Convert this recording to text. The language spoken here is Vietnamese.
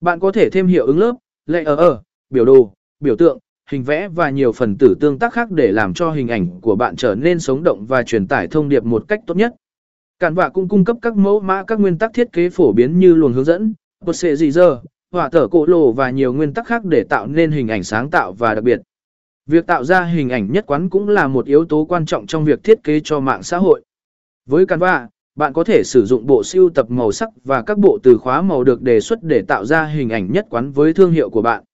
Bạn có thể thêm hiệu ứng lớp, lệ ở ở, biểu đồ, biểu tượng, hình vẽ và nhiều phần tử tương tác khác để làm cho hình ảnh của bạn trở nên sống động và truyền tải thông điệp một cách tốt nhất. Canva cũng cung cấp các mẫu mã các nguyên tắc thiết kế phổ biến như luồng hướng dẫn, một xệ gì giờ, hỏa thở cổ lồ và nhiều nguyên tắc khác để tạo nên hình ảnh sáng tạo và đặc biệt. Việc tạo ra hình ảnh nhất quán cũng là một yếu tố quan trọng trong việc thiết kế cho mạng xã hội. Với Canva, bạn có thể sử dụng bộ siêu tập màu sắc và các bộ từ khóa màu được đề xuất để tạo ra hình ảnh nhất quán với thương hiệu của bạn.